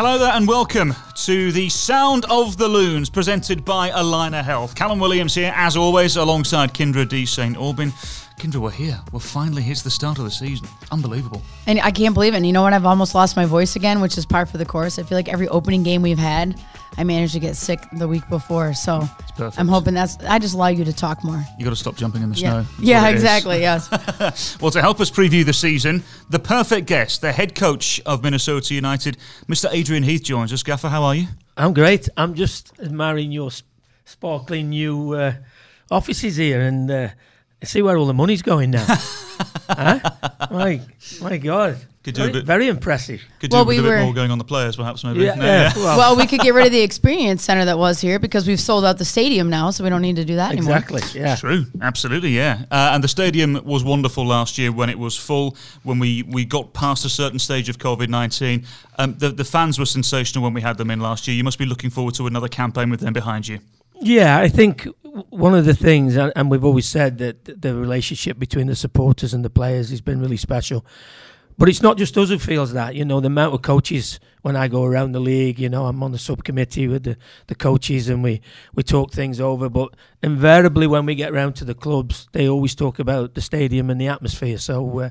Hello there, and welcome to the Sound of the Loons, presented by Allina Health. Callum Williams here, as always, alongside Kyndra de St. Aubin. Kyndra, we're here. We're finally here's the start of the season. Unbelievable. And I can't believe it. And you know what? I've almost lost my voice again, which is par for the course. I feel like every opening game we've had, I managed to get sick the week before. So. I'm hoping that's. I just allow you to talk more. You got to stop jumping in the Yeah. snow. That's Yeah. what it is. Exactly. Yes. Well, to help us preview the season, the perfect guest, the head coach of Minnesota United, Mr. Adrian Heath, joins us. Gaffer, how are you? I'm great. I'm just admiring your sparkling new uh, offices here and uh, see where all the money's going now. huh? My, my God. Could do a very, bit- very impressive. Could do Well, with we a bit more going on the players, perhaps, maybe. Yeah, No, yeah. Well, well, we could get rid of the experience center that was here because we've sold out the stadium now, so we don't need to do that anymore. exactly. Yeah. True, absolutely, yeah. Uh, and the stadium was wonderful last year when it was full. When we, we got past a certain stage of COVID nineteen, um, the the fans were sensational when we had them in last year. You must be looking forward to another campaign with them behind you. Yeah, I think w- one of the things, and we've always said that the relationship between the supporters and the players has been really special. But it's not just us who feels that. You know, the amount of coaches when I go around the league, you know, I'm on the subcommittee with the, the coaches and we, we talk things over. But invariably, when we get round to the clubs, they always talk about the stadium and the atmosphere. So, uh,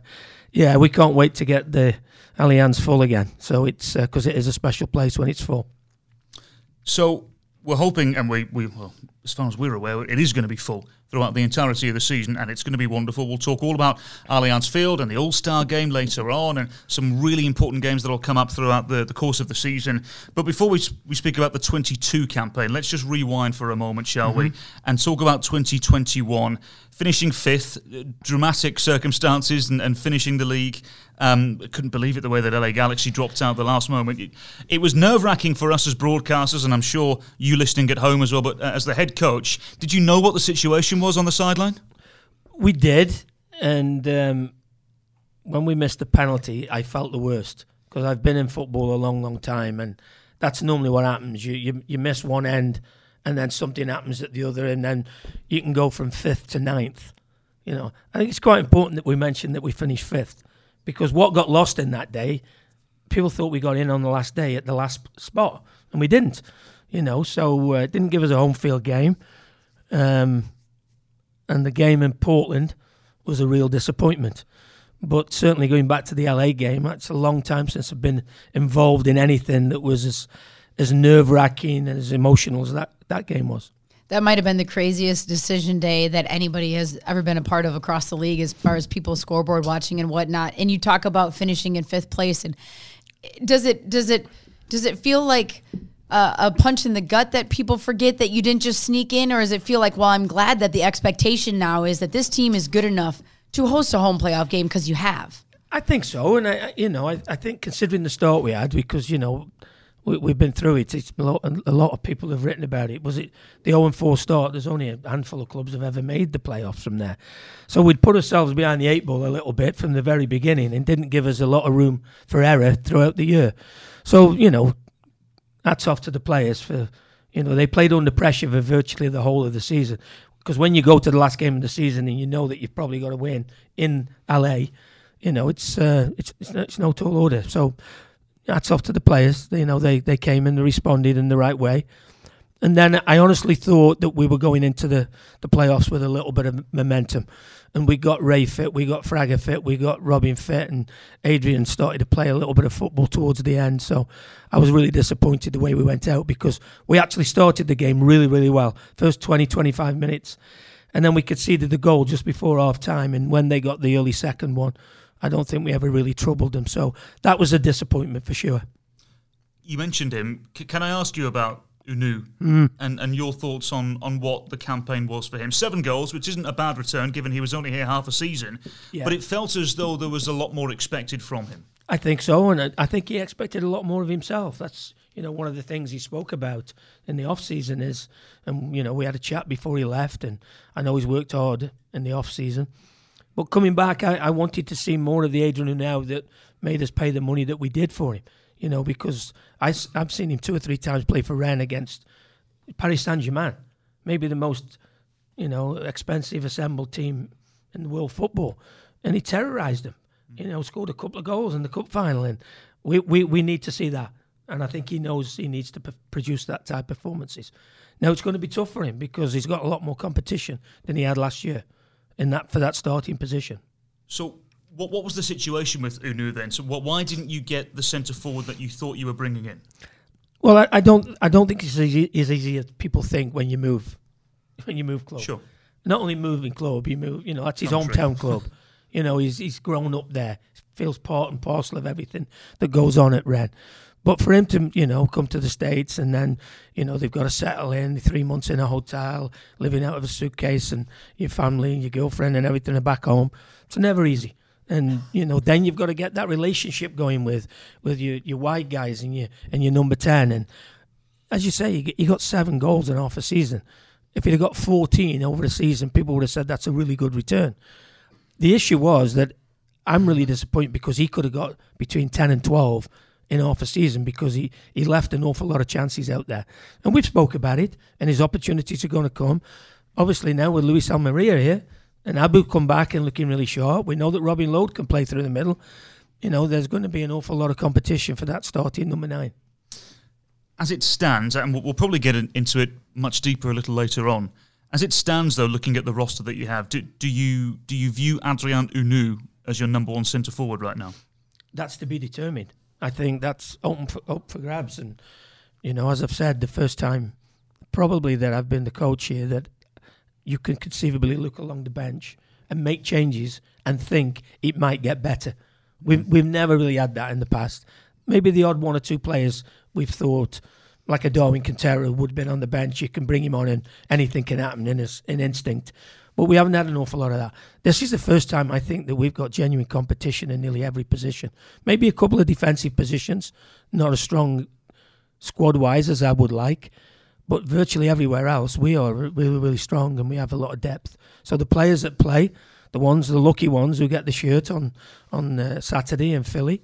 yeah, we can't wait to get the Allianz full again. So it's because it is a special place when it's full. So we're hoping, and we, we as far as we're aware, it is going to be full throughout the entirety of the season, and it's going to be wonderful. We'll talk all about Allianz Field and the All Star game later on, and some really important games that will come up throughout the, the course of the season. But before we, we speak about the 22 campaign, let's just rewind for a moment, shall we, and talk about 2021. Finishing fifth, uh, dramatic circumstances, and, and finishing the league. Um, couldn't believe it the way that LA Galaxy dropped out at the last moment. It, it was nerve wracking for us as broadcasters, and I'm sure you listening at home as well. But uh, as the head coach, did you know what the situation was on the sideline? We did, and um, when we missed the penalty, I felt the worst because I've been in football a long, long time, and that's normally what happens. You you you miss one end, and then something happens at the other, and then you can go from fifth to ninth. You know, I think it's quite important that we mention that we finished fifth because what got lost in that day, people thought we got in on the last day at the last spot, and we didn't. You know, so uh, it didn't give us a home field game. Um, and the game in Portland was a real disappointment. But certainly going back to the LA game, that's a long time since I've been involved in anything that was as as nerve wracking and as emotional as that, that game was. That might have been the craziest decision day that anybody has ever been a part of across the league, as far as people scoreboard watching and whatnot. And you talk about finishing in fifth place, and does it does it does it feel like a, a punch in the gut that people forget that you didn't just sneak in, or does it feel like, well, I'm glad that the expectation now is that this team is good enough to host a home playoff game because you have. I think so, and I, you know, I, I think considering the start we had, because you know, we, we've been through it. It's a lot, a lot of people have written about it. Was it the 0 4 start? There's only a handful of clubs have ever made the playoffs from there, so we'd put ourselves behind the eight ball a little bit from the very beginning, and didn't give us a lot of room for error throughout the year. So you know, hats off to the players for, you know, they played under pressure for virtually the whole of the season. Because when you go to the last game of the season and you know that you've probably got to win in LA, you know it's uh, it's, it's no- it's no tall order. So hats off to the players. You know they they came and responded in the right way. And then I honestly thought that we were going into the, the playoffs with a little bit of momentum. And we got Ray fit, we got Fragger fit, we got Robin fit, and Adrien started to play a little bit of football towards the end. So I was really disappointed the way we went out because we actually started the game really, really well. First 20, 25 minutes. And then we conceded the goal just before half time. And when they got the early second one, I don't think we ever really troubled them. So that was a disappointment for sure. You mentioned him. C- can I ask you about Hunou Mm. and, and your thoughts on, on what the campaign was for him? Seven goals, which isn't a bad return given he was only here half a season, Yeah. but it felt as though there was a lot more expected from him. I think so, and I, think he expected a lot more of himself. That's you know one of the things he spoke about in the off season is, and you know we had a chat before he left, and I know he's worked hard in the off season, but coming back, I, I wanted to see more of the Adrien Hunou that made us pay the money that we did for him. You know because I, have seen him two or three times play for Rennes against Paris Saint Germain, maybe the most you know expensive assembled team in world football, and he terrorised them. You know, scored a couple of goals in the cup final, and we, we, we need to see that. and I think he knows he needs to p- produce that type of performances. Now it's going to be tough for him because he's got a lot more competition than he had last year in that for that starting position. So, what what was the situation with Hunou then? So, what, why didn't you get the centre forward that you thought you were bringing in? Well, I, I don't I don't think it's easy, as easy as people think when you move when you move club. Sure. Not only moving club, you move. You know, that's his Country. hometown club. You know, he's he's grown up there, feels part and parcel of everything that goes on at Rennes. But for him to, you know, come to the States and then, you know, they've got to settle in, three months in a hotel, living out of a suitcase and your family and your girlfriend and everything are back home. It's never easy. And, you know, then you've got to get that relationship going with with your, your white guys and your and your number ten. And as you say, you got seven goals in half a season. If he'd have got 14 over the season, people would have said that's a really good return. The issue was that I'm really disappointed because he could have got between 10 and 12 in half a season because he, he left an awful lot of chances out there. And we've spoke about it, and his opportunities are going to come. Obviously, now with Luis Amarilla here, and Abu come back and looking really sharp, we know that Robin Lod can play through the middle. You know, there's going to be an awful lot of competition for that starting number nine. As it stands, and we'll, probably get into it much deeper a little later on. As it stands, though, looking at the roster that you have, do, do you do you view Adrien Hunou as your number one centre forward right now? that's to be determined. I think that's open for, up for grabs. And, you know, as I've said, the first time probably that I've been the coach here, that you can conceivably look along the bench and make changes and think it might get better. We've, mm-hmm. we've never really had that in the past. Maybe the odd one or two players we've thought, like a Darwin Quintero would have been on the bench, you can bring him on and anything can happen in, his, in instinct. But we haven't had an awful lot of that. This is the first time I think that we've got genuine competition in nearly every position. Maybe a couple of defensive positions, not as strong squad wise as I would like, but virtually everywhere else we are really, really strong and we have a lot of depth. So the players that play, the ones, the lucky ones who get the shirt on on uh, Saturday in Philly,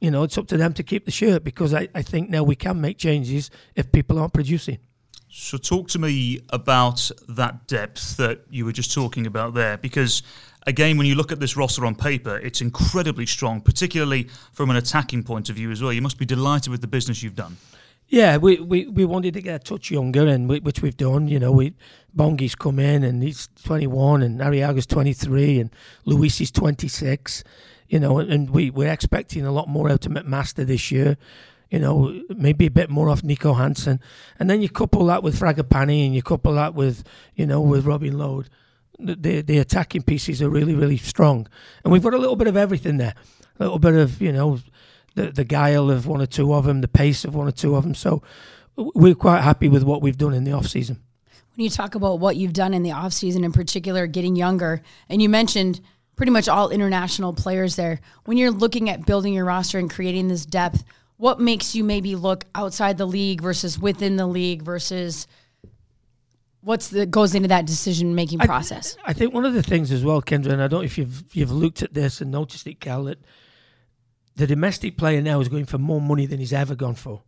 you know, it's up to them to keep the shirt because I, I think now we can make changes if people aren't producing. So, talk to me about that depth that you were just talking about there, because again, when you look at this roster on paper, it's incredibly strong, particularly from an attacking point of view as well. You must be delighted with the business you've done. Yeah, we, we, we wanted to get a touch younger, and we, which we've done. You know, we Bongi's come in, and he's 21, and Arriaga's 23, and Luis is 26. You know, and we we're expecting a lot more out of McMaster this year. You know, maybe a bit more off Niko Hansen, and then you couple that with Fragapani, and you couple that with you know with Robin Lod. The the attacking pieces are really really strong, and we've got a little bit of everything there. A little bit of you know the the guile of one or two of them, the pace of one or two of them. So we're quite happy with what we've done in the off season. when you talk about what you've done in the off season, in particular getting younger and you mentioned pretty much all international players there when you're looking at building your roster and creating this depth what makes you maybe look outside the league versus within the league versus what's the goes into that decision making process I think one of the things as well, Kyndra, and I don't know if you've you've looked at this and noticed it, Cal, that the domestic player now is going for more money than he's ever gone for.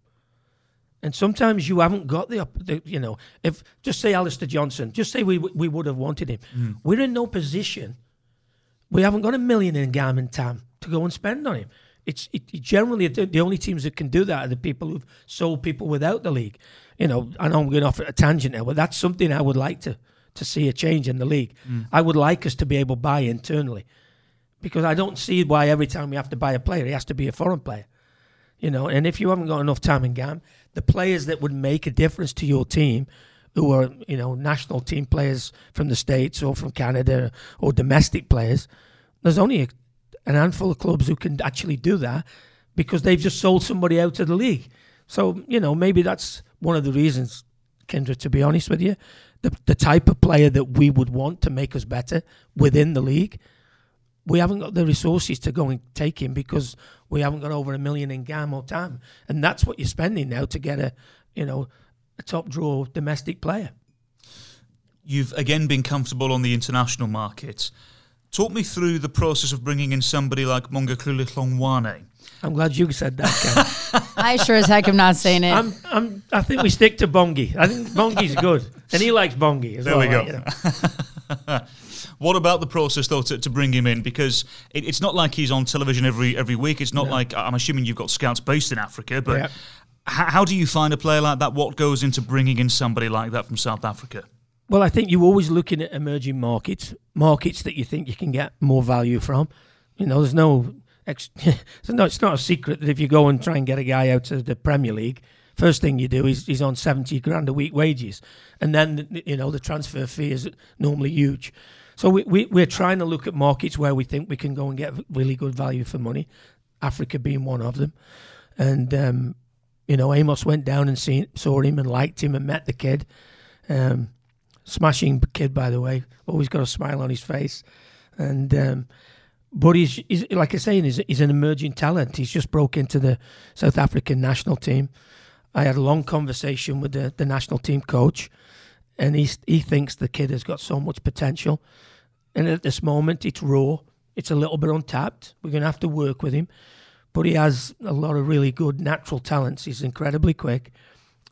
And sometimes you haven't got the, the you know, if just say Alistair Johnston, just say we we would have wanted him. Hmm. We're in no position. We haven't got a million in GAM and TAM to go and spend on him. It's it, it generally the, only teams that can do that are the people who've sold people without the league. You know, I know I'm going off at a tangent now, but that's something I would like to to see a change in the league. Hmm. I would like us to be able to buy internally because I don't see why every time we have to buy a player, he has to be a foreign player. You know, and if you haven't got enough time in GAM, the players that would make a difference to your team, who are you know national team players from the states or from Canada or domestic players, there's only a, an handful of clubs who can actually do that because they've just sold somebody out of the league. So you know maybe that's one of the reasons, Kyndra. To be honest with you, the the type of player that we would want to make us better within the league we haven't got the resources to go and take him because we haven't got over a million in GAM or TAM. And that's what you're spending now to get a, you know, a top draw domestic player. You've again been comfortable on the international market. Talk me through the process of bringing in somebody like Bongokuhle Hlongwane. I'm glad you said that, Ken. i sure as heck am not saying it I'm, I'm, I think we stick to Bongi. I think Bongi's good. And he likes Bongi as There well. we go. like, you know. What about the process though to, to bring him in? Because it, it's not like he's on television every every week. It's not no. like I'm assuming you've got scouts based in Africa, but. Yeah. how do you find a player like that? What goes into bringing in somebody like that from South Africa? Well, I think you're always looking at emerging markets, markets that you think you can get more value from. You know, there's no, no, it's not a secret that if you go and try and get a guy out of the Premier League, first thing you do is he's on 70 grand a week wages. And then, you know, the transfer fee is normally huge. So we, we, we're trying to look at markets where we think we can go and get really good value for money, Africa being one of them. And, um, you know, Amos went down and seen, saw him and liked him and met the kid. Um, smashing kid, by the way. Always got a smile on his face, and um, but he's, he's like I say, he's, he's an emerging talent. He's just broke into the South African national team. I had a long conversation with the, the national team coach, and he he thinks the kid has got so much potential, and at this moment it's raw. It's a little bit untapped. We're going to have to work with him, but he has a lot of really good natural talents. He's incredibly quick.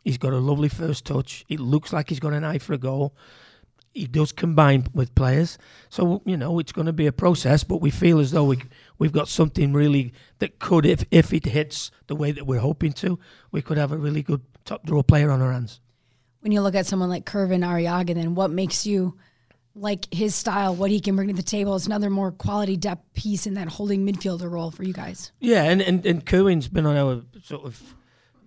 He's got a lovely first touch. It looks like he's got an eye for a goal. He does combine with players, so you know it's going to be a process. But we feel as though we we've got something really that could, if if it hits the way that we're hoping to, we could have a really good top draw player on our hands. When you look at someone like Kervin Arriaga, then what makes you like his style, what he can bring to the table is another more quality depth piece in that holding midfielder role for you guys. Yeah, and and, and Kervin's been on our sort of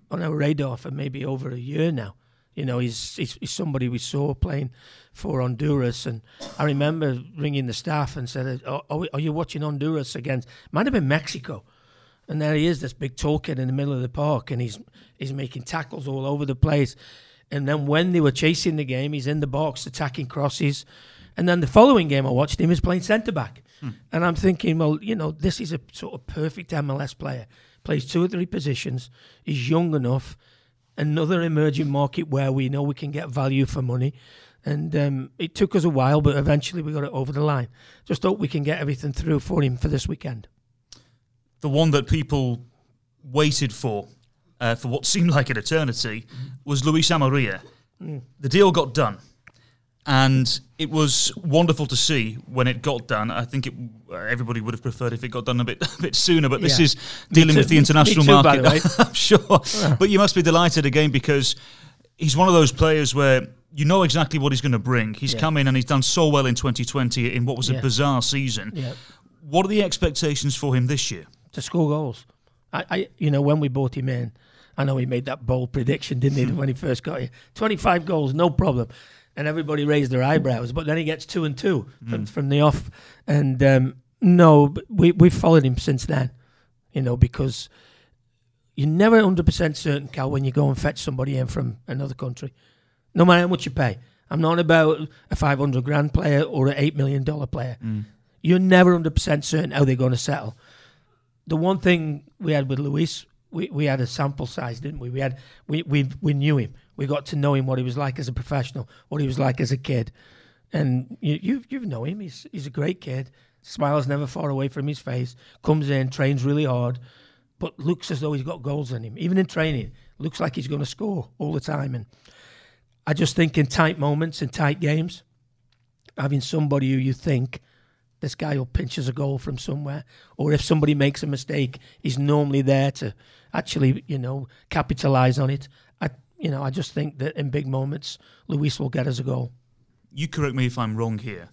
on our radar for maybe over a year now. You know, he's, he's, he's somebody we saw playing for Honduras, and I remember ringing the staff and said, "Are, are you watching Honduras against?" Might have been Mexico, and there he is, this big tall kid in the middle of the park, and he's he's making tackles all over the place. And then when they were chasing the game, he's in the box attacking crosses. And then the following game I watched him is playing centre back, hmm. and I'm thinking, well, you know, this is a sort of perfect MLS player plays two or three positions, is young enough. Another emerging market where we know we can get value for money. And um, it took us a while, but eventually we got it over the line. Just hope we can get everything through for him for this weekend. The one that people waited for, uh, for what seemed like an eternity, was Luis Amarilla. Mm. The deal got done and it was wonderful to see when it got done. I think it, uh, everybody would have preferred if it got done a bit a bit sooner, but this yeah. is dealing with the international too, market. I'm sure, yeah. but you must be delighted again because he's one of those players where you know exactly what he's going to bring. He's yeah. come in and he's done so well in 2020 in what was a bizarre season. What are the expectations for him this year? To score goals. I, I, you know, when we bought him in, I know he made that bold prediction, didn't he, when he first got here? 25 goals, no problem and everybody raised their eyebrows. But then he gets two and two from, mm. from the off, and um, no, we we've followed him since then, you know, because you're never hundred percent certain, Cal, when you go and fetch somebody in from another country, no matter how much you pay. I'm not about a 500 grand player or an eight million dollar player. Mm. You're never hundred percent certain how they're going to settle. The one thing we had with Luis, we, we had a sample size, didn't we? We had we we we knew him. We got to know him, what he was like as a professional, what he was like as a kid. And you you, you know him. He's he's a great kid. Smiles never far away from his face. Comes in, trains really hard, but looks as though he's got goals in him. Even in training, looks like he's going to score all the time. And I just think in tight moments, in tight games, having somebody who you think this guy will pinch us a goal from somewhere, or if somebody makes a mistake, he's normally there to actually, you know, capitalize on it I, you know, I just think that in big moments, Luis will get us a goal. You correct me if I'm wrong here.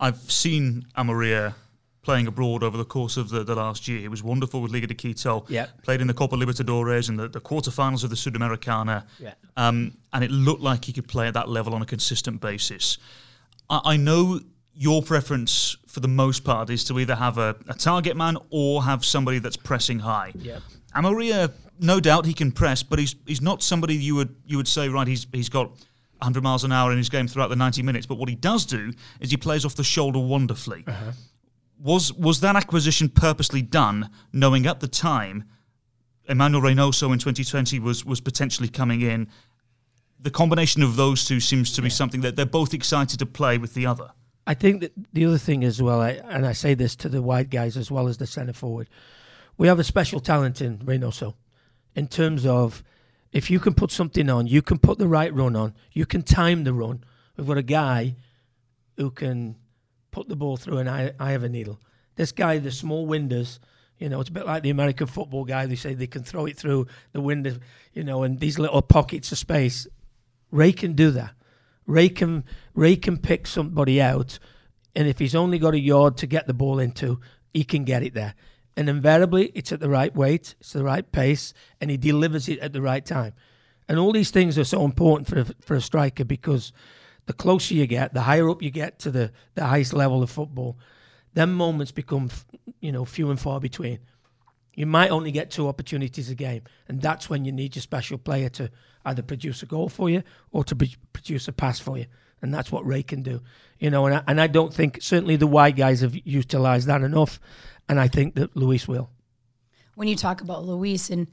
I've seen Amarilla playing abroad over the course of the, the last year. He was wonderful with Liga de Quito. Yeah. Played in the Copa Libertadores and the, the quarterfinals of the Sudamericana. Yeah. Um, and it looked like he could play at that level on a consistent basis. I, I know your preference for the most part is to either have a, a target man or have somebody that's pressing high. Yeah. Amarilla no doubt he can press, but he's he's not somebody you would you would say right. He's he's got 100 miles an hour in his game throughout the 90 minutes. But what he does do is he plays off the shoulder wonderfully. Uh-huh. Was was that acquisition purposely done, knowing at the time Emanuel Reynoso in 2020 was was potentially coming in? The combination of those two seems to be yeah. something that they're both excited to play with the other. I think that the other thing as well, I, and I say this to the wide guys as well as the centre forward, we have a special talent in Reynoso in terms of if you can put something on, you can put the right run on, you can time the run. We've got a guy who can put the ball through an eye, eye of a needle. This guy, the small windows, you know, it's a bit like the American football guy. They say they can throw it through the window, you know, and these little pockets of space. Ray can do that. Ray can Ray can pick somebody out, and if he's only got a yard to get the ball into, he can get it there. And invariably, it's at the right weight, it's the right pace, and he delivers it at the right time. And all these things are so important for a, for a striker because the closer you get, the higher up you get to the, the highest level of football, them moments become, you know, few and far between. You might only get two opportunities a game, and that's when you need your special player to either produce a goal for you or to produce a pass for you. And that's what Ray can do, you know. And I, and I don't think certainly the wide guys have utilised that enough, and I think that Luis will. When you talk about Luis and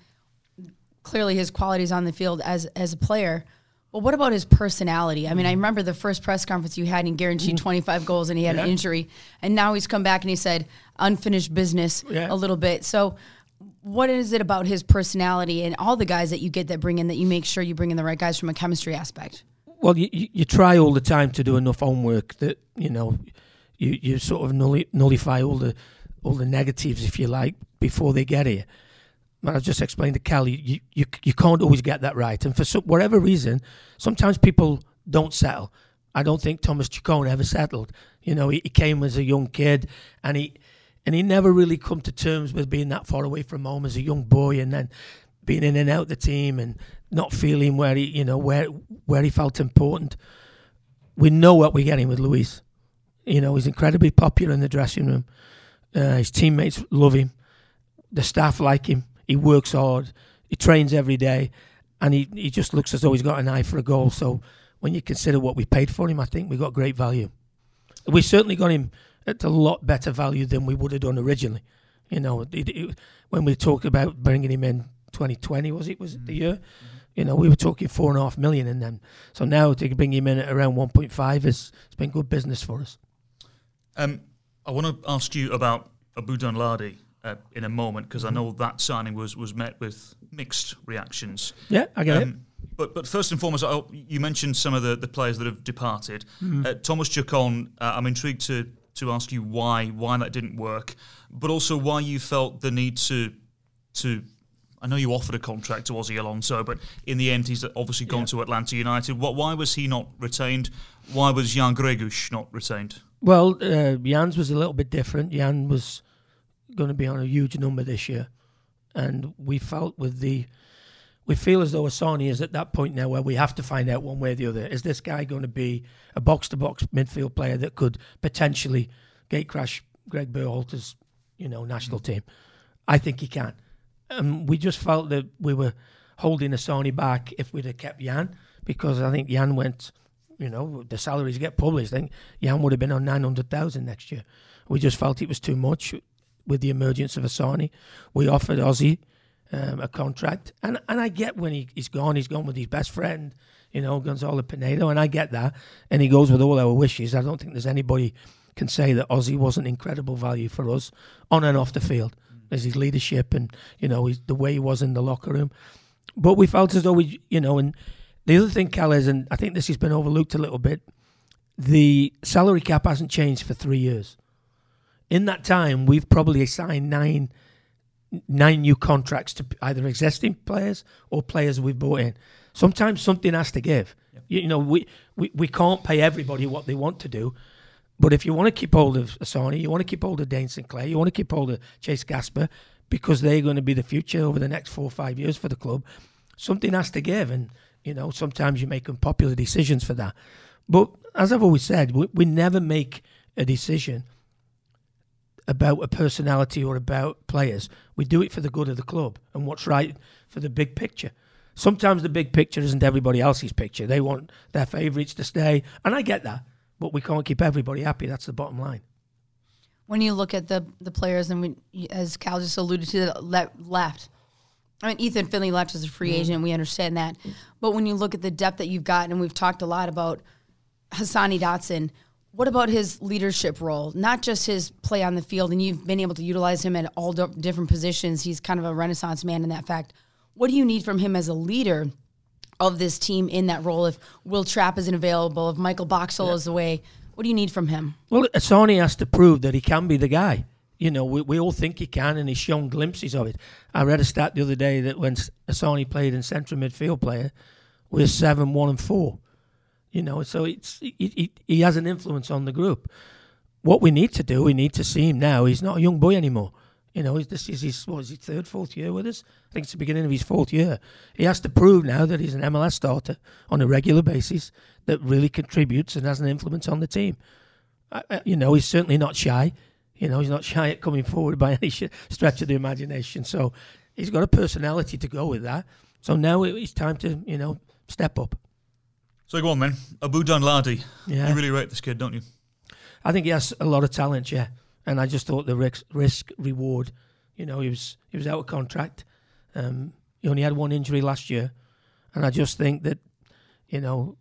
clearly his qualities on the field as as a player. Well, what about his personality? I mean, I remember the first press conference you had and guaranteed mm. 25 goals and he had yeah. an injury. And now he's come back and he said unfinished business yeah. a little bit. So, what is it about his personality and all the guys that you get that bring in that you make sure you bring in the right guys from a chemistry aspect? Well, you, you try all the time to do enough homework that, you know, you, you sort of nullify all the all the negatives, if you like, before they get here. Man, I just explained to Kelly, you, you, you can't always get that right. And for some, whatever reason, sometimes people don't settle. I don't think Thomas Chacon ever settled. You know, he, he, came as a young kid and he and he never really come to terms with being that far away from home as a young boy and then being in and out the team and not feeling where he, you know, where where he felt important. We know what we're getting with Luis. You know, he's incredibly popular in the dressing room. Uh, his teammates love him. The staff like him he works hard, he trains every day, and he, he just looks as though he's got an eye for a goal. So when you consider what we paid for him, I think we got great value. We certainly got him at a lot better value than we would have done originally. You know, it, it, when we talked about bringing him in 2020, was it? Was it the year? Mm-hmm. You know, we were talking four and a half million in them. So now to bring him in at around 1.5 is it's been good business for us. Um, I want to ask you about Abu Danladi uh, in a moment because I mm-hmm. know that signing was was met with mixed reactions. Yeah, I get um, it. But but first and foremost, oh, you mentioned some of the, the players that have departed. Mm. Uh, Thomas Chacon, uh, I'm intrigued to to ask you why why that didn't work, but also why you felt the need to to. I know you offered a contract to Ozzy Alonso, but in the end, he's obviously gone yeah. to Atlanta United. What? Why was he not retained? Why was Jan Gregus not retained? Well, uh, Jan's was a little bit different. Jan was going to be on a huge number this year, and we felt with the we feel as though Asani is at that point now where we have to find out one way or the other. Is this guy going to be a box to box midfield player that could potentially gate crash Greg Berhalter's you know national mm. team? I think he can. And we just felt that we were holding Asani back if we'd have kept Jan because I think Jan went. You know the salaries get published. I think Jan would have been on nine hundred thousand next year. We just felt it was too much with the emergence of Asani. We offered Ozzy um, a contract, and and I get when he, he's gone, he's gone with his best friend, you know, Gonzalo Pineda, and I get that, and he goes with all our wishes. I don't think there's anybody can say that Ozzy wasn't incredible value for us on and off the field. There's his leadership and you know his, the way he was in the locker room, but we felt as though we, you know, and the other thing, Cal, is, and I think this has been overlooked a little bit, the salary cap hasn't changed for three years in that time, we've probably signed nine nine new contracts to either existing players or players we've brought in. Sometimes something has to give. Yep. You, you, know, we, we, we can't pay everybody what they want to do. But if you want to keep hold of Asani, you want to keep hold of Dane St. Clair, you want to keep hold of Chase Gasper, because they're going to be the future over the next four or five years for the club, something has to give. And, you know, sometimes you make unpopular decisions for that. But as I've always said, we, we never make a decision – about a personality or about players. We do it for the good of the club and what's right for the big picture. Sometimes the big picture isn't everybody else's picture. They want their favourites to stay, and I get that, but we can't keep everybody happy. That's the bottom line. When you look at the the players, and we, as Cal just alluded to, the left. I mean, Ethan Finlay left as a free mm-hmm. agent. We understand that, but when you look at the depth that you've got, and we've talked a lot about Hassani Dotson what about his leadership role? Not just his play on the field, and you've been able to utilize him at all different positions. He's kind of a renaissance man in that fact. What do you need from him as a leader of this team in that role? If Will Trapp isn't available, if Michael Boxall yeah. is away, What do you need from him? Well, Asani has to prove that he can be the guy. You know, we, we all think he can, and he's shown glimpses of it. I read a stat the other day that when Asani played in central midfield player, we're seven, one, and four. You know, so it's he, he, he has an influence on the group. What we need to do, we need to see him now. He's not a young boy anymore. You know, this is his what is his third, fourth year with us. I think it's the beginning of his fourth year. He has to prove now that he's an MLS starter on a regular basis that really contributes and has an influence on the team. I, you know, he's certainly not shy. You know, he's not shy at coming forward by any stretch of the imagination. So he's got a personality to go with that. So now it's time to, you know, step up. So go on then, Abu Danladi. Yeah. You really rate this kid, don't you? I think he has a lot of talent, yeah and I just thought the risk, risk reward. You know, he was he was out of contract. Um, he only had one injury last year, and I just think that, you know,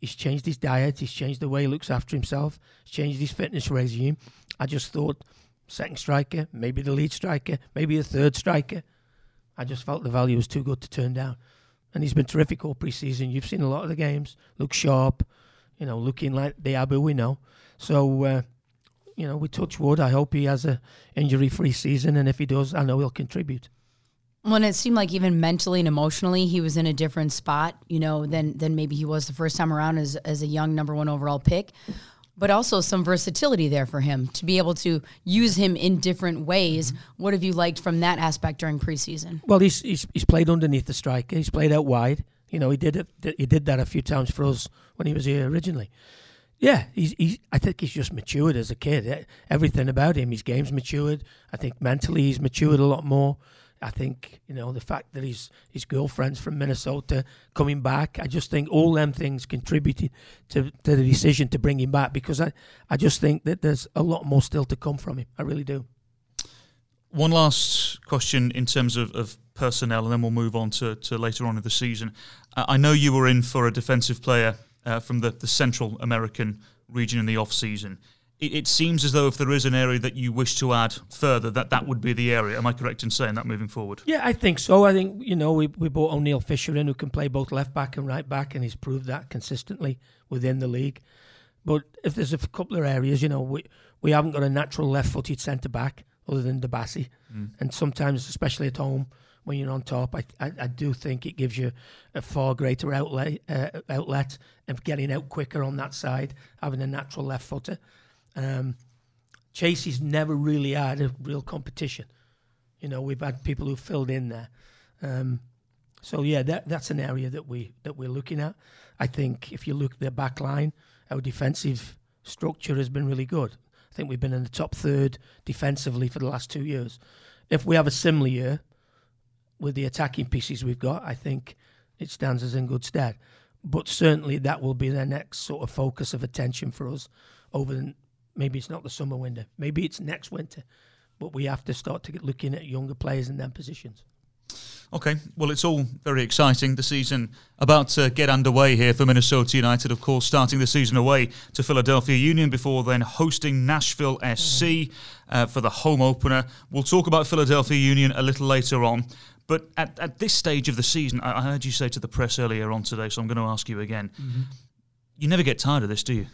he's changed his diet, he's changed the way he looks after himself, he's changed his fitness regime. I just thought second striker, maybe the lead striker, maybe a third striker. I just felt the value was too good to turn down. And he's been terrific all pre-season. You've seen a lot of the games. Look sharp, you know, looking like the Abu we know. So uh, you know, we touch wood. I hope he has a injury-free season, and if he does, I know he'll contribute. When it seemed like even mentally and emotionally, he was in a different spot, you know, than than maybe he was the first time around as as a young number one overall pick. But also some versatility there for him to be able to use him in different ways. Mm-hmm. What have you liked from that aspect during preseason? Well, he's, he's he's played underneath the striker. He's played out wide. You know, he did it. He did that a few times for us when he was here originally. Yeah, he's, he's. I think he's just matured as a kid. Everything about him, his game's matured. I think mentally he's matured a lot more. I think you know the fact that his his girlfriend's from Minnesota coming back. I just think all them things contributed to, to the decision to bring him back because I I just think that there's a lot more still to come from him. I really do. One last question in terms of, of personnel, and then we'll move on to, to later on in the season. I know you were in for a defensive player uh, from the, the Central American region in the off season. It, it, seems as though if there is an area that you wish to add further, that that would be the area. Am I correct in saying that moving forward? Yeah, I think so. I think you know we we brought Oniel Fisher in who can play both left back and right back, and he's proved that consistently within the league. But if there's a couple of areas, you know, we we haven't got a natural left-footed centre back other than Dibassy, mm. and sometimes, especially at home, when you're on top. I, I, I do think it gives you a far greater outlet, uh, outlet and getting out quicker on that side, having a natural left footer. Um, Chasey's never really had a real competition. You know, we've had people who filled in there. Um, so yeah, that that's an area that we that we're looking at. I think if you look at the back line, our defensive structure has been really good. I think we've been in the top third defensively for the last two years. If we have a similar year, with the attacking pieces we've got, I think it stands us in good stead. But certainly that will be the next sort of focus of attention for us over the, maybe it's not the summer window, maybe it's next winter, but we have to start to get looking at younger players in them positions. Okay, well, it's all very exciting. The season about to get underway here for Minnesota United, of course, starting the season away to Philadelphia Union before then hosting Nashville SC uh, for the home opener. We'll talk about Philadelphia Union a little later on. But at, at this stage of the season, I, I heard you say to the press earlier on today, so I'm going to ask you again. Mm-hmm. You never get tired of this, do you?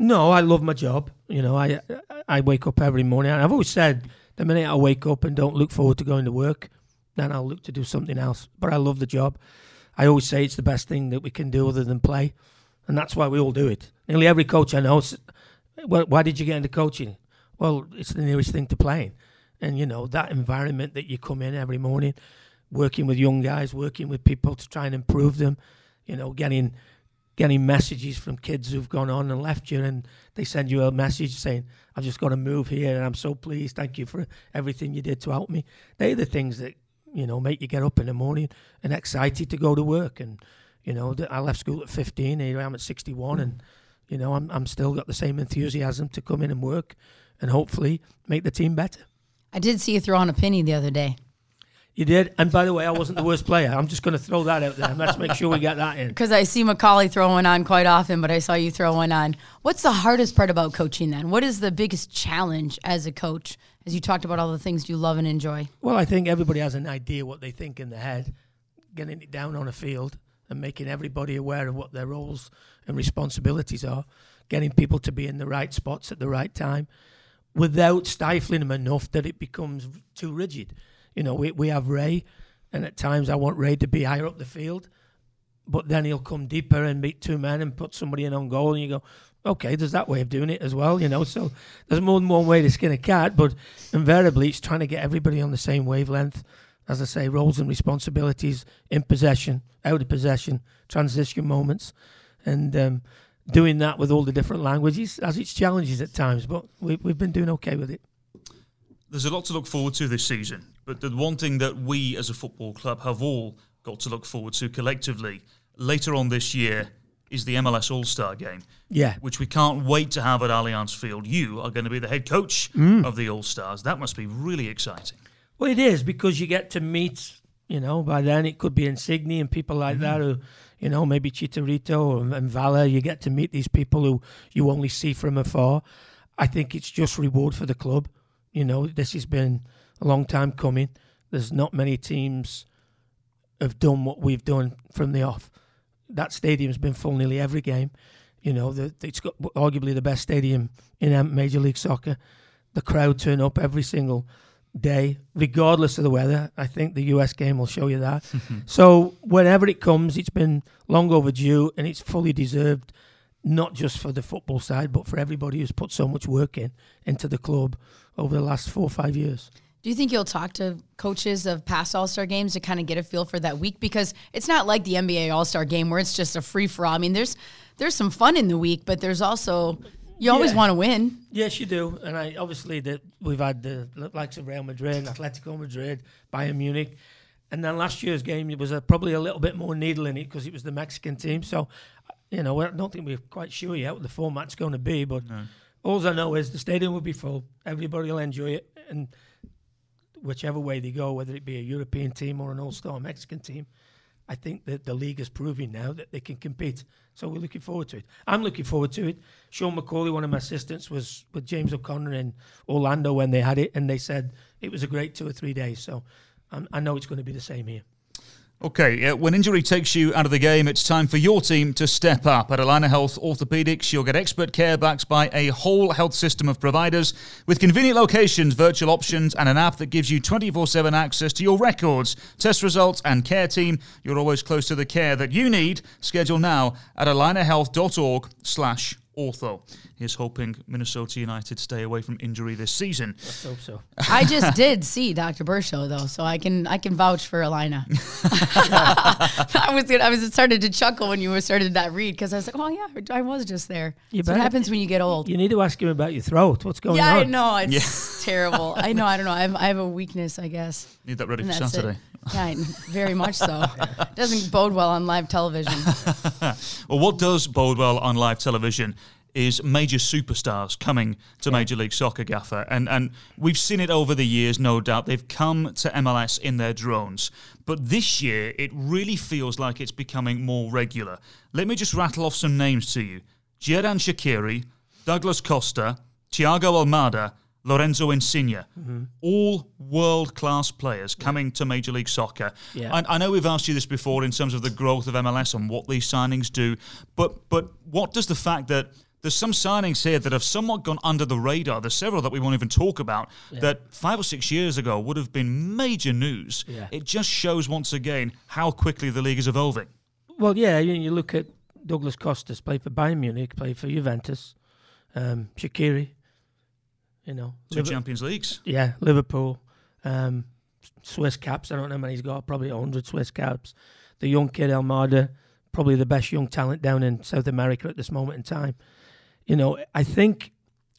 No, I love my job. You know, I I wake up every morning. I've always said the minute I wake up and don't look forward to going to work, then I'll look to do something else. But I love the job. I always say it's the best thing that we can do other than play, and that's why we all do it. Nearly every coach I know, well, why did you get into coaching? Well, it's the nearest thing to playing, and you know that environment that you come in every morning working with young guys, working with people to try and improve them, you know, getting getting messages from kids who've gone on and left you and they send you a message saying, I've just got to move here and I'm so pleased. Thank you for everything you did to help me. They're the things that, you know, make you get up in the morning and excited to go to work. And, you know, I left school at 15, here I am at 61 and, you know, I'm, I'm still got the same enthusiasm to come in and work and hopefully make the team better. I did see you throw on a penny the other day. You did, and by the way, I wasn't the worst player. I'm just going to throw that out there. Let's make sure we get that in. Because I see McAuley throwing on quite often, but I saw you throw one on. What's the hardest part about coaching then? What is the biggest challenge as a coach? As you talked about all the things you love and enjoy. Well, I think everybody has an idea what they think in their head. Getting it down on a field and making everybody aware of what their roles and responsibilities are. getting people to be in the right spots at the right time without stifling them enough that it becomes too rigid. You know, we, we have Ray, and at times I want Ray to be higher up the field, but then he'll come deeper and beat two men and put somebody in on goal, and you go, okay, there's that way of doing it as well, you know. So there's more than one way to skin a cat, but invariably it's trying to get everybody on the same wavelength. As I say, roles and responsibilities in possession, out of possession, transition moments, and um, doing that with all the different languages has its challenges at times, but we, we've been doing okay with it. There's a lot to look forward to this season, but the one thing that we as a football club have all got to look forward to collectively later on this year is the MLS All Star game. Yeah. Which we can't wait to have at Allianz Field. You are going to be the head coach mm. of the All Stars. That must be really exciting. Well, it is because you get to meet, you know, by then it could be Insigne and people like mm that who, you know, maybe Chicharito and, and Vela. You get to meet these people who you only see from afar. I think it's just reward for the club. You know, this has been a long time coming. There's not many teams have done what we've done from the off. That stadium's been full nearly every game. You know, the, it's got arguably the best stadium in Major League Soccer. The crowd turn up every single day, regardless of the weather. I think the US game will show you that. so whenever it comes, it's been long overdue and it's fully deserved, not just for the football side, but for everybody who's put so much work in into the club over the last four or five years. Do you think you'll talk to coaches of past All Star games to kind of get a feel for that week? Because it's not like the NBA All Star game where it's just a free for all. I mean, there's there's some fun in the week, but there's also you always yeah. want to win. Yes, you do. And I obviously that we've had the likes of Real Madrid, Atletico Madrid, Bayern Munich, and then last year's game it was a, probably a little bit more needle in it because it was the Mexican team. So, you know, I don't think we're quite sure yet what the format's going to be. But no. All I know is the stadium will be full. Everybody will enjoy it, and whichever way they go, whether it be a European team or an all-star Mexican team, I think that the league is proving now that they can compete. So we're looking forward to it. I'm looking forward to it. Sean McAuley, one of my assistants, was with James O'Connor in Orlando when they had it, and they said it was a great two or three days. So um, I know it's going to be the same here. Okay, uh, when injury takes you out of the game, it's time for your team to step up. At Allina Health Orthopedics, you'll get expert care backed by a whole health system of providers with convenient locations, virtual options, and an app that gives you 24 7 access to your records, test results, and care team. You're always close to the care that you need. Schedule now at allinahealth.org slash ortho. He's hoping Minnesota United stay away from injury this season. Let's hope so. I just did see Dr. Burshow though, so I can I can vouch for Allina. I was I was started to chuckle when you started that read because I was like, oh yeah, I was just there. You what happens when you get old. You need to ask him about your throat. What's going yeah, on? Yeah, I know it's yeah. terrible. I know. I don't know. I have, I have a weakness, I guess. Need that ready for Saturday. It. Yeah, very much so. Doesn't bode well on live television. well, what does bode well on live television is major superstars coming to Major League Soccer, Gaffer. And, and we've seen it over the years, no doubt. They've come to MLS in their drones. But this year, it really feels like it's becoming more regular. Let me just rattle off some names to you Xherdan Shaqiri, Douglas Costa, Thiago Almada, Lorenzo Insigne, mm-hmm. all world class players coming to Major League Soccer. Yeah. I, I, know we've asked you this before in terms of the growth of MLS and what these signings do, but but what does the fact that there's some signings here that have somewhat gone under the radar. There's several that we won't even talk about yeah. that five or six years ago would have been major news. Yeah. It just shows once again how quickly the league is evolving. Well, yeah, you, you look at Douglas Costas, played for Bayern Munich, played for Juventus, um, Shaqiri, you know. Two Liver- Champions Leagues. Yeah, Liverpool, um, Swiss caps. I don't know how many he's got, probably 100 Swiss caps. The young kid, Almada, probably the best young talent down in South America at this moment in time you know, I think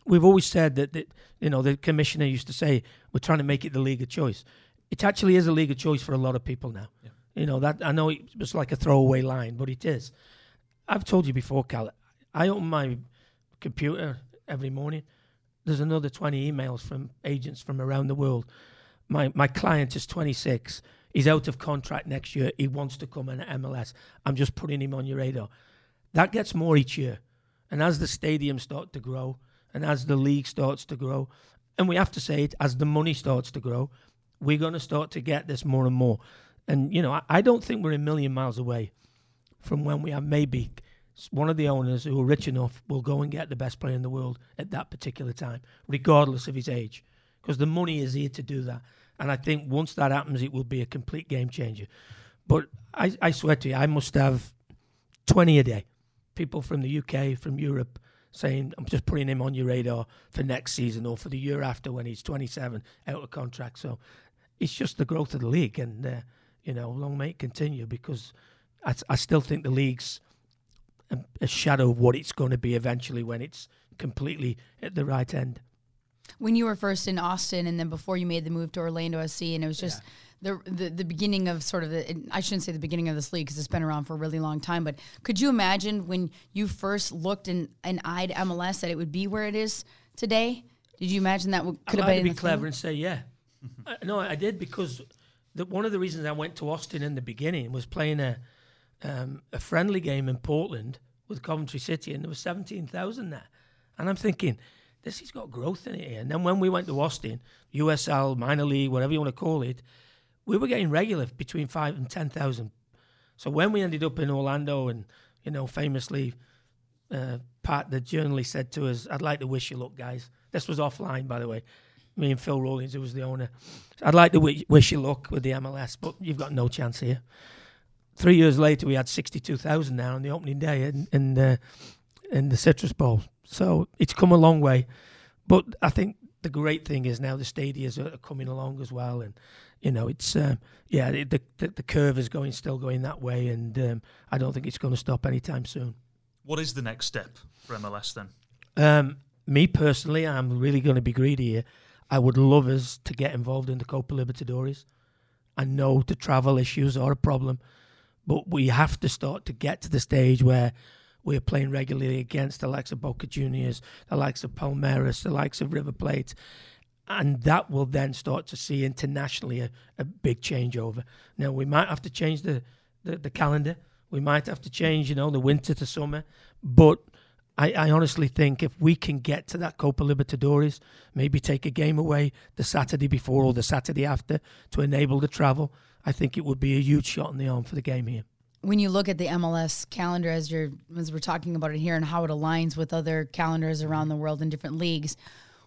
we've always said that, that, you know, the commissioner used to say, we're trying to make it the league of choice. It actually is a league of choice for a lot of people now. Yeah. You know, that I know it was like a throwaway line, but it is. I've told you before, Cal, I open my computer every morning. There's another 20 emails from agents from around the world. My, my client is 26. He's out of contract next year. He wants to come in at MLS. I'm just putting him on your radar. That gets more each year. And as the stadium start to grow, and as the league starts to grow, and we have to say it, as the money starts to grow, we're going to start to get this more and more. And, you know, I, I don't think we're a million miles away from when we have maybe one of the owners who are rich enough will go and get the best player in the world at that particular time, regardless of his age, because the money is here to do that. And I think once that happens, it will be a complete game changer. But I, I swear to you, I must have 20 a day. People from the UK, from Europe, saying, I'm just putting him on your radar for next season or for the year after when he's 27 out of contract. So it's just the growth of the league. And, uh, you know, long may it continue because I, I still think the league's a, a shadow of what it's going to be eventually when it's completely at the right end. When you were first in Austin and then before you made the move to Orlando SC, and it was just the, the the beginning of sort of the I shouldn't say the beginning of this league because it's been around for a really long time, but could you imagine when you first looked and, and eyed MLS that it would be where it is today? Did you imagine that would, could have been be clever thing? and say yeah. No, I did because the, one of the reasons I went to Austin in the beginning was playing a um, a friendly game in Portland with Coventry City, and there was seventeen thousand there, and I'm thinking. This has got growth in it here. And then when we went to Austin, USL, minor league, whatever you want to call it, we were getting regular between five and ten thousand. So when we ended up in Orlando, and you know, famously, uh, Pat, the journalist, said to us, "I'd like to wish you luck, guys." This was offline, by the way. Me and Phil Rawlins, who was the owner. I'd like to wi- wish you luck with the MLS, but you've got no chance here. Three years later, we had sixty-two thousand now on the opening day in in the in the Citrus Bowl. So it's come a long way, but I think the great thing is now the stadiums are coming along as well, and you know it's um, yeah the, the the curve is going still going that way, and um, I don't think it's going to stop anytime soon. What is the next step for MLS then? Um, me personally, I'm really going to be greedy here. I would love us to get involved in the Copa Libertadores. I know the travel issues are a problem, but we have to start to get to the stage where we're playing regularly against the likes of Boca Juniors, the likes of Palmeiras, the likes of River Plate. And that will then start to see internationally a, a big changeover. Now, we might have to change the, the, the calendar. We might have to change, you know, the winter to summer. But I, I honestly think if we can get to that Copa Libertadores, maybe take a game away the Saturday before or the Saturday after to enable the travel, I think it would be a huge shot in the arm for the game here. when you look at the MLS calendar as you're as we're talking about it here and how it aligns with other calendars around mm-hmm. the world in different leagues,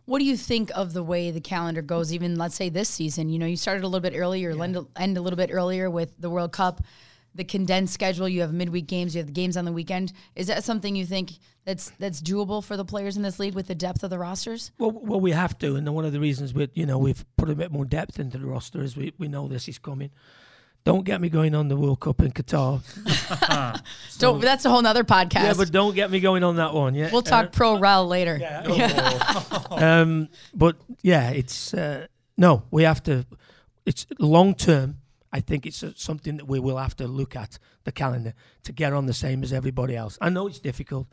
what do you think of the way the calendar goes? Even let's say this season, you know, you started a little bit earlier, end, end a little bit earlier with the World Cup, the condensed schedule. You have midweek games, you have the games on the weekend. Is that something you think that's that's doable for the players in this league with the depth of the rosters? Well, well, we have to, and one of the reasons we, you know, we've put a bit more depth into the roster is we, we know this is coming. Don't get me going on the World Cup in Qatar. So that's a whole nother podcast. Yeah, but don't get me going on that one. Yeah, we'll talk pro rel later. Yeah. um, but yeah, it's uh, no, we have to. It's long term. I think it's something that we will have to look at the calendar to get on the same as everybody else. I know it's difficult.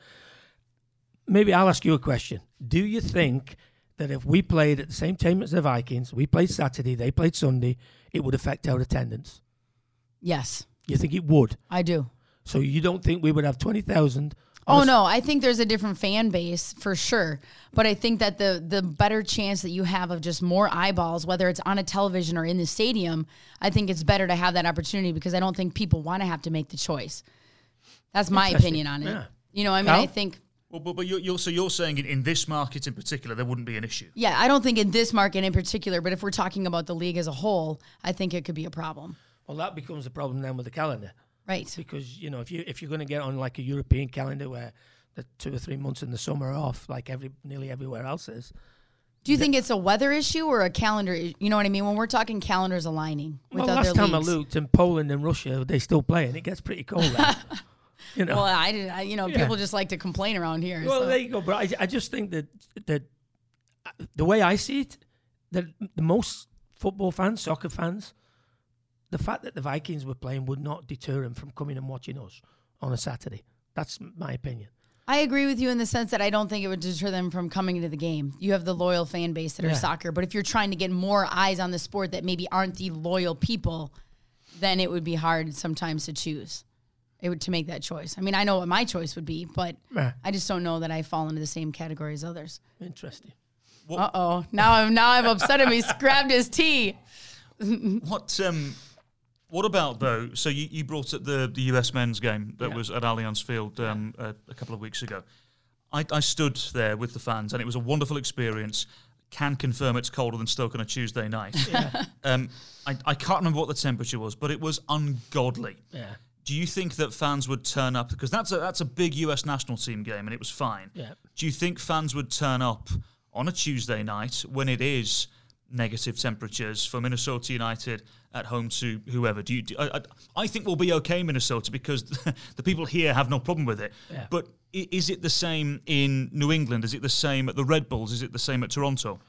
Maybe I'll ask you a question. Do you think that if we played at the same time as the Vikings, we played Saturday, they played Sunday, it would affect our attendance? Yes, You think it would? I do. So you don't think we would have twenty thousand? Oh no, I think there's a different fan base for sure. But I think that the the better chance that you have of just more eyeballs, whether it's on a television or in the stadium, I think it's better to have that opportunity because I don't think people want to have to make the choice. That's my opinion on it. Yeah. You know, I mean, Cal? I think Well, but, but you're, you're, so you're saying in, in this market in particular, there wouldn't be an issue. yeah, I don't think in this market in particular, but if we're talking about the league as a whole, I think it could be a problem. Well, that becomes a problem then with the calendar. Right. because you know if you if you're going to get on like a European calendar where the two or three months in the summer are off, like every nearly everywhere else is. Do you think it's a weather issue or a calendar? i- You know what I mean? When we're talking calendars aligning with well, other last time leagues. I looked in Poland and Russia, they still play, and it gets pretty cold. there. you know. Well, I, did- I you know, Yeah. people just like to complain around here. Well, so. there you go. But I, I just think that that uh, the way I see it, that the most football fans, soccer fans, the fact that the Vikings were playing would not deter them from coming and watching us on a Saturday. That's my opinion. I agree with you in the sense that I don't think it would deter them from coming to the game. You have the loyal fan base that are soccer, but if you're trying to get more eyes on the sport that maybe aren't the loyal people, then it would be hard sometimes to choose. It would to make that choice. I mean, I know what my choice would be, but Yeah. I just don't know that I fall into the same category as others. Interesting. Uh oh! Now I'm now I've upset him. He's grabbed his tea. What um, What about though? So you, you brought up the the US men's game that Yeah. was at Allianz Field um, a, a couple of weeks ago. I, I stood there with the fans, and it was a wonderful experience. Can confirm it's colder than Stoke on a Tuesday night. um, I, I can't remember what the temperature was, but it was ungodly. Yeah. Do you think that fans would turn up because that's a that's a big US national team game and it was fine? Yeah. Do you think fans would turn up on a Tuesday night when it is negative temperatures for Minnesota United at home to whoever? Do you? Do, I, I, I think we'll be okay, Minnesota, because the people here have no problem with it. Yeah. But is it the same in New England? Is it the same at the Red Bulls? Is it the same at Toronto?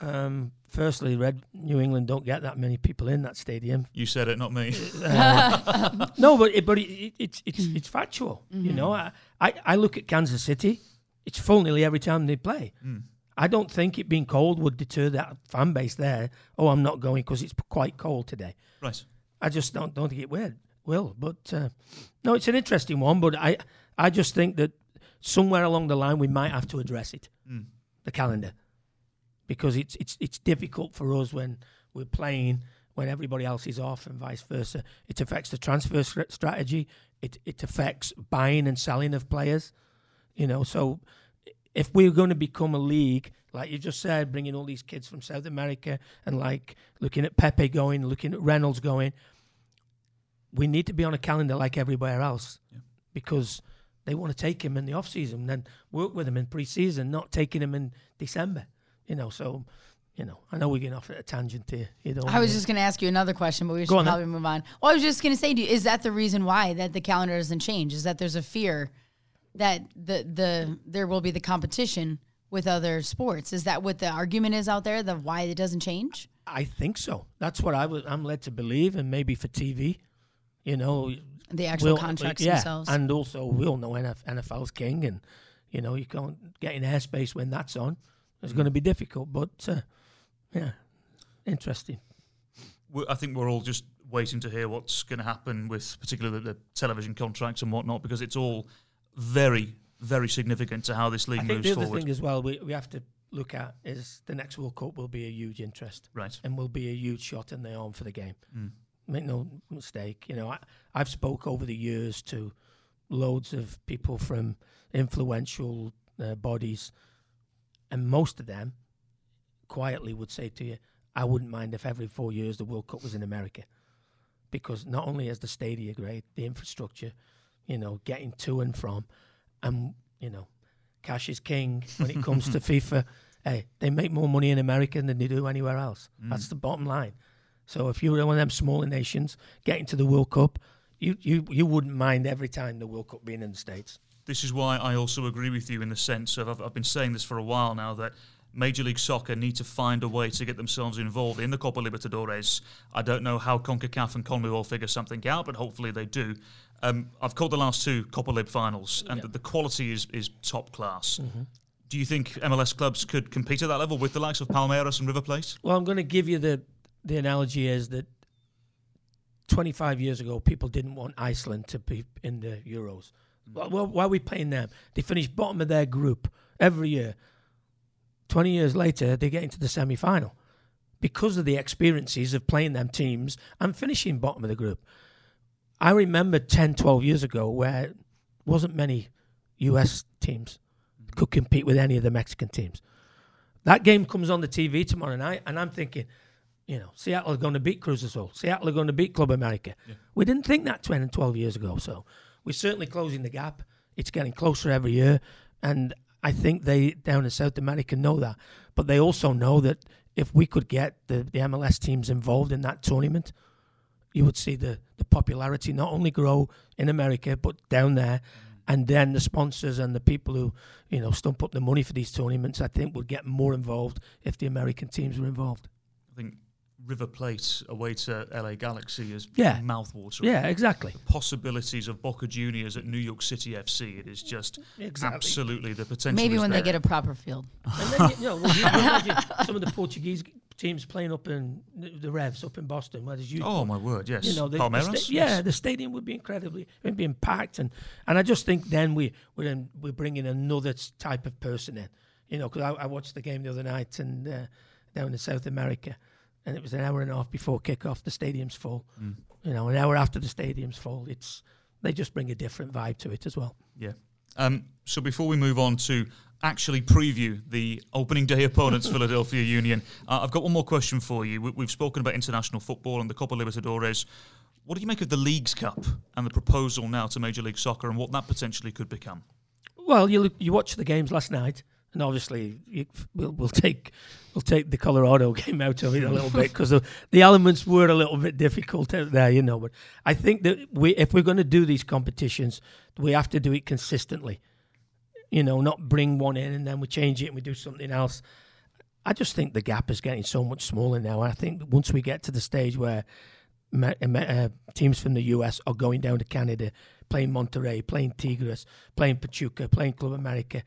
Um, firstly, Red New England don't get that many people in that stadium. You said it, not me. No, but it, but it, it, it's it's it's factual. Mm-hmm. You know, I, I I look at Kansas City. It's full nearly every time they play. I don't think it being cold would deter that fan base there. Oh, I'm not going because it's quite cold today. right. I just don't don't think it will. Will, but uh, no, it's an interesting one. But I I just think that somewhere along the line we might have to address it, the calendar, because it's it's it's difficult for us when we're playing when everybody else is off and vice versa. It affects the transfer strategy. It it affects buying and selling of players. You know, so if we're going to become a league, like you just said, bringing all these kids from South America and like looking at Pepi going, looking at Reynolds going, we need to be on a calendar like everywhere else because they want to take him in the off season and then work with him in pre-season, not taking him in December. You know, so you know, I know we're getting off at a tangent here. You know, I was just going to ask you another question, but we should Go on then. probably move on. Well, I was just going to say, to you, is that the reason why that the calendar doesn't change? Is that there's a fear that the the there will be the competition with other sports? Is that what the argument is out there? The why it doesn't change? I think so. That's what I was. I'm led to believe, and maybe for TV, you know, The actual we'll- contracts yeah, themselves. and also we all know NF, NFL's king, and you know you can't get in airspace when that's on. It's going to be difficult, but uh, yeah, interesting. we I think we're all just waiting to hear what's going to happen with particularly the, the television contracts and whatnot because it's all very, very significant to how this league I think moves the other forward. thing as well we, we have to look at is the next World Cup will be a huge interest right. and will be a huge shot in the arm for the game. Mm. Make no mistake. You know, I, I've spoke over the years to loads of people from influential uh, bodies, and most of them quietly would say to you, "I wouldn't mind if every four years the World Cup was in America." Because not only is the stadia great, the infrastructure, you know, getting to and from, and you know, cash is king when it comes to FIFA. Hey, they make more money in America than they do anywhere else. Mm. That's the bottom line. So if you were one of them smaller nations getting to the World Cup, you, you, you wouldn't mind every time the World Cup being in the States. This is why I also agree with you in the sense of I've, I've been saying this for a while now that Major League Soccer need to find a way to get themselves involved in the Copa Libertadores. I don't know how CONCACAF and CONMEBOL figure something out, but hopefully they do. Um, I've called the last two Copa Lib finals, and the, the quality is, is top class. Do you think MLS clubs could compete at that level with the likes of Palmeiras and River Plate? Well, I'm going to give you the, the analogy is that 25 years ago, people didn't want Iceland to be in the Euros. Well, well, why are we playing them? They finished bottom of their group every year. 20 years later, they get into the semi final because of the experiences of playing them teams and finishing bottom of the group. I remember 10, 12 years ago where wasn't many US teams mm-hmm. could compete with any of the Mexican teams. That game comes on the TV tomorrow night, and I'm thinking, you know, Seattle are going to beat Cruz Azul. Seattle are going to beat Club America. We didn't think that 10 and 12 years ago. So we're certainly closing the gap. It's getting closer every year. And I think they down in South America know that. But they also know that if we could get the, the MLS teams involved in that tournament, you would see the, the popularity not only grow in America, but down there. Mm. And then the sponsors and the people who, you know, stump up the money for these tournaments, I think would get more involved if the American teams were involved. I think River Plate away to LA Galaxy is Yeah. mouthwatering. Yeah, exactly. Possibilities of Boca Juniors at New York City FC. It is just Exactly. absolutely the potential. Maybe is when they get a proper field. And then, you know, well, you imagine some of the Portuguese teams playing up in the Revs up in Boston, where there's huge Oh my word! Yes, you know, the, the sta- yeah, the stadium would be incredibly, it'd be packed, and and I just think then we we're in, we're bringing another type of person in, you know, because I, I watched the game the other night and uh, down in South America, and it was an hour and a half before kickoff. The stadium's full, You know, an hour after the stadium's full, it's they just bring a different vibe to it as well. Yeah. Um, so before we move on to actually preview the opening day opponents, Philadelphia Union, uh, I've got one more question for you. We, have spoken about international football and the Copa Libertadores. What do you make of the Leagues Cup and the proposal now to Major League Soccer and what that potentially could become? Well, you look, you watched the games last night, and obviously we'll, we'll take we'll take the Colorado game out of it a little bit because the, the elements were a little bit difficult out there, you know. But I think that we, if we're going to do these competitions, we have to do it consistently. You know, not bring one in and then we change it and we do something else. I just think the gap is getting so much smaller now. I think once we get to the stage where uh, teams from the US are going down to Canada, playing Monterrey, playing Tigres, playing Pachuca, playing Club America,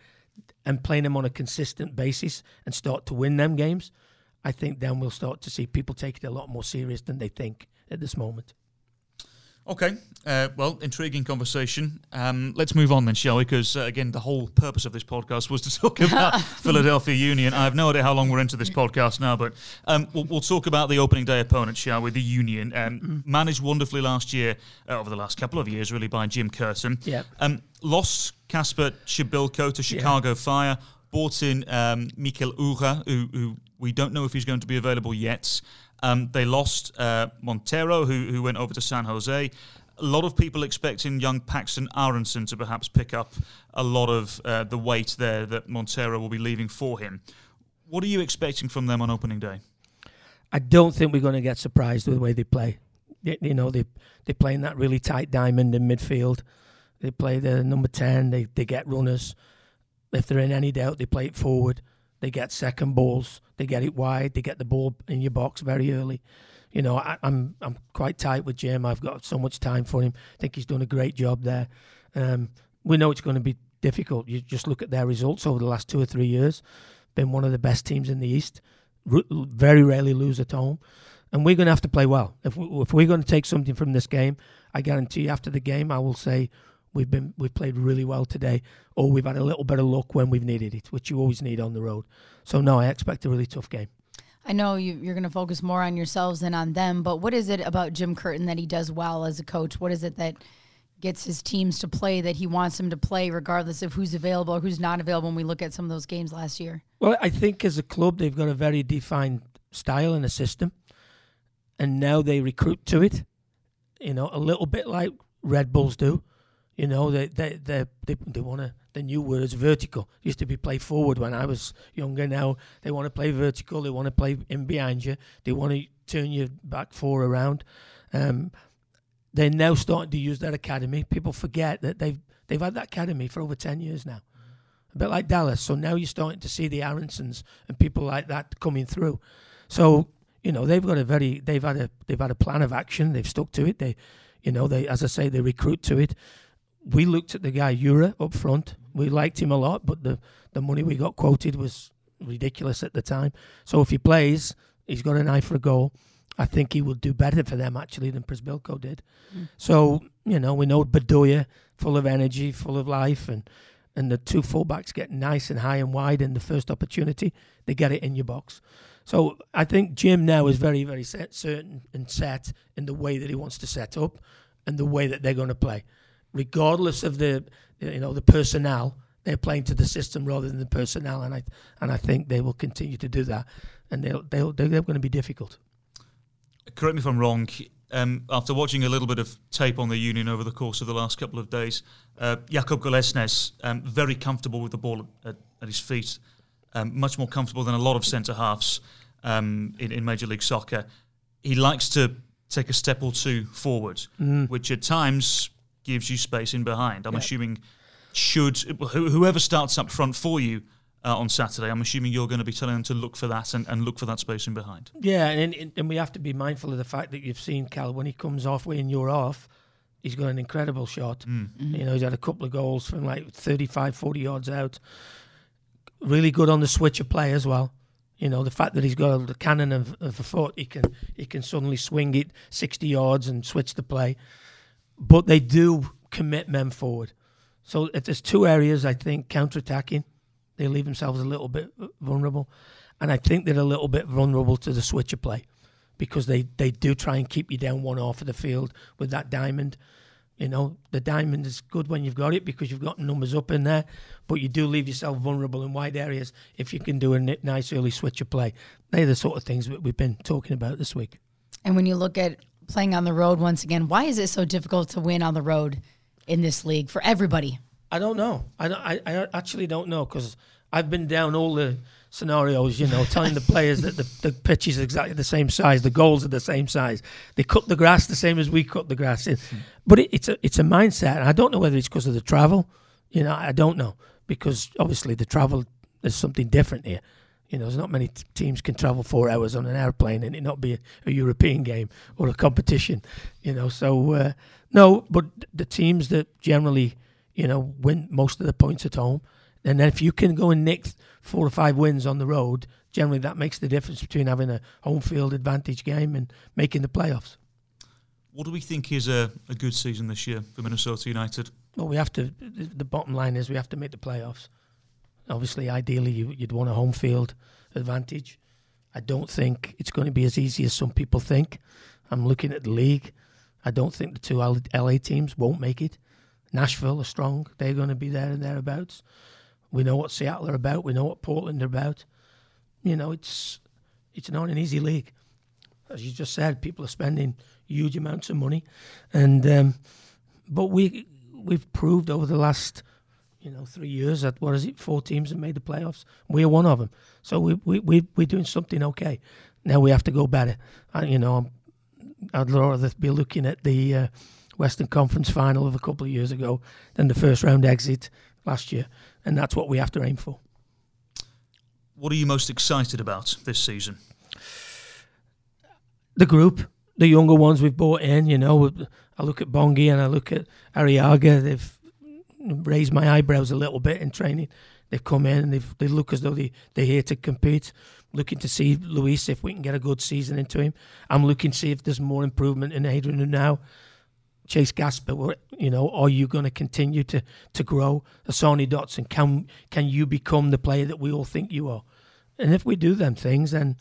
and playing them on a consistent basis and start to win them games, I think then we'll start to see people take it a lot more serious than they think at this moment. Okay, uh, well, intriguing conversation. Um, let's move on then, shall we? Because uh, again, the whole purpose of this podcast was to talk about Philadelphia Union. I have no idea how long we're into this podcast now, but um, we'll, we'll, talk about the opening day opponent, shall we? The Union, um, mm. managed wonderfully last year, uh, over the last couple of years, really, by Jim Curtin. Yeah. Um, lost Kacper Przybyłko to Chicago yeah. Fire. Bought in um, Mikael Uhre, who, who we don't know if he's going to be available yet. Um, they lost uh, Monteiro, who, who went over to San Jose. A lot of people expecting young Paxton Aaronson to perhaps pick up a lot of uh, the weight there that Monteiro will be leaving for him. What are you expecting from them on opening day? I don't think we're going to get surprised with the way they play. You know, they they play in that really tight diamond in midfield. They play the number ten. They they get runners. If they're in any doubt, they play it forward. They get second balls. They get it wide. They get the ball in your box very early. You know, I, am I'm, I'm quite tight with Jim. I've got so much time for him. I think he's done a great job there. Um, we know it's going to be difficult. You just look at their results over the last two or three years. Been one of the best teams in the East. R- very rarely lose at home, and we're going to have to play well. If we, if we're going to take something from this game, I guarantee after the game, I will say we've been we've played really well today, or we've had a little bit of luck when we've needed it, which you always need on the road. So no, I expect a really tough game. I know you, are going to focus more on yourselves than on them, but what is it about Jim Curtin that he does well as a coach? What is it that gets his teams to play that he wants them to play, regardless of who's available or who's not available? When we look at some of those games last year, well, I think as a club they've got a very defined style and a system, and now they recruit to it. You know, a little bit like Red Bulls do. You know, they they they they, they want to. The new word is vertical. It used to be play forward when I was younger. Now they want to play vertical. They want to play in behind you. They want to turn your back four around. Um, they're now starting to use their academy. People forget that they've they've had that academy for over ten years now. A bit like Dallas. So now you're starting to see the Aaronsons and people like that coming through. So you know they've got a very they've had a they've had a plan of action. They've stuck to it. They, you know, they as I say they recruit to it we looked at the guy Uhre up front. We liked him a lot, but the, the money we got quoted was ridiculous at the time. So if he plays, he's got an eye for a goal. I think he will do better for them actually than Przybyłko did. Mm. So you know we know Bedoya, full of energy, full of life, and and the two fullbacks get nice and high and wide in the first opportunity. They get it in your box. So I think Jim now is very very set, certain and set in the way that he wants to set up and the way that they're going to play regardless of the you know the personnel, they're playing to the system rather than the personnel, and I and I think they will continue to do that, and they'll they'll they're going to be difficult. Correct me if I'm wrong. Um, after watching a little bit of tape on the Union over the course of the last couple of days, uh, Jakob Glesnes, um, very comfortable with the ball at, at his feet, um, much more comfortable than a lot of centre halves um, in, in Major League Soccer. He likes to take a step or two forward, mm. which at times gives you space in behind. I'm assuming should whoever starts up front for you uh, on Saturday, I'm assuming you're going to be telling them to look for that and, and look for that space in behind. Yeah, and, and we have to be mindful of the fact that you've seen Cal when he comes off when you're off. He's got an incredible shot. Mm. Mm-hmm. You know, he's had a couple of goals from like 35, 40 yards out. Really good on the switch of play as well. You know, the fact that he's got a cannon of, of a foot, he can he can suddenly swing it 60 yards and switch the play but they do commit men forward. So if there's two areas, I think counter-attacking, they leave themselves a little bit vulnerable, and I think they're a little bit vulnerable to the switcher play because they, they do try and keep you down one half of the field with that diamond. You know, the diamond is good when you've got it because you've got numbers up in there, but you do leave yourself vulnerable in wide areas if you can do a nice early switcher play. They're the sort of things that we've been talking about this week. And when you look at playing on the road once again, why is it so difficult to win on the road in this league for everybody? I don't know. I, I, I actually don't know because I've been down all the scenarios, you know, telling the players that the, the pitch is exactly the same size, the goals are the same size. They cut the grass the same as we cut the grass. But it, it's a it's a mindset. And I don't know whether it's because of the travel. You know, I don't know because obviously the travel is something different here. You know, there's not many t- teams can travel four hours on an airplane and it not be a, a European game or a competition. You know, so uh, no, but the teams that generally you know win most of the points at home, and then if you can go and nick four or five wins on the road, generally that makes the difference between having a home field advantage game and making the playoffs. What do we think is a, a good season this year for Minnesota United? Well, we have to. The bottom line is we have to make the playoffs. Obviously, ideally, you, would want a home field advantage. I don't think it's going to be as easy as some people think. I'm looking at the league. I don't think the two LA teams won't make it. Nashville are strong. They're going to be there and thereabouts. We know what Seattle are about. We know what Portland are about. You know, it's it's not an easy league. As you just said, people are spending huge amounts of money, and um, but we we've proved over the last you know three years that what is it four teams have made the playoffs. We're one of them, so we we, we we're doing something okay. Now we have to go better. And, you know, I'd rather be looking at the uh, Western Conference final of a couple of years ago than the first round exit last year, and that's what we have to aim for. What are you most excited about this season? The group, the younger ones we've brought in. You know, I look at Bongi and I look at Arriaga. They've raised my eyebrows a little bit in training. They've come in and they've, they look as though they, they're here to compete. Looking to see Luis if we can get a good season into him. I'm looking to see if there's more improvement in Adrien now. Chase Gasper, you know, are you going to continue to to grow? Sonny Dotson, can can you become the player that we all think you are? And if we do them things, then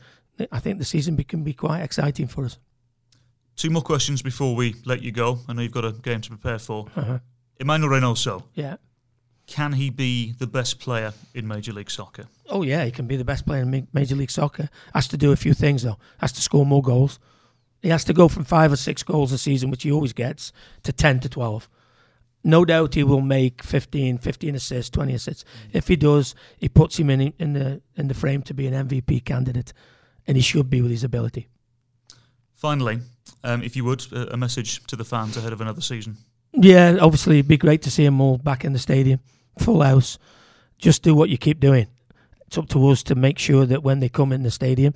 I think the season can be quite exciting for us. Two more questions before we let you go. I know you've got a game to prepare for. Uh-huh. Emanuel Reynoso. Yeah. Can he be the best player in Major League Soccer? Oh yeah, he can be the best player in Major League Soccer. Has to do a few things though. Has to score more goals he has to go from five or six goals a season, which he always gets, to 10 to 12. No doubt he will make 15, 15 assists, 20 assists. If he does, he puts him in, in, the, in the frame to be an MVP candidate, and he should be with his ability. Finally, um, if you would, a message to the fans ahead of another season. Yeah, obviously, it'd be great to see them all back in the stadium, full house. Just do what you keep doing. It's up to us to make sure that when they come in the stadium,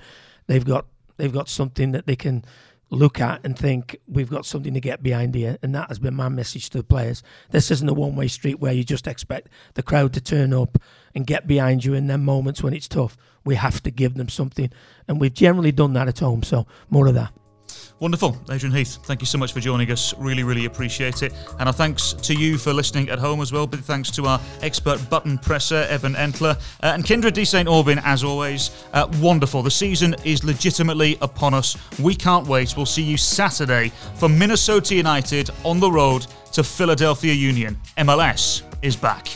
they've got they've got something that they can look at and think we've got something to get behind here. And that has been my message to the players. This isn't a one-way street where you just expect the crowd to turn up and get behind you in them moments when it's tough. We have to give them something. And we've generally done that at home so more of that Wonderful. Adrian Heath, thank you so much for joining us. Really, really appreciate it. And our thanks to you for listening at home as well. Big thanks to our expert button presser, Evan Entler, uh, and Kyndra de St. Aubin, as always. Uh, wonderful. The season is legitimately upon us. We can't wait. We'll see you Saturday for Minnesota United on the road to Philadelphia Union. MLS is back.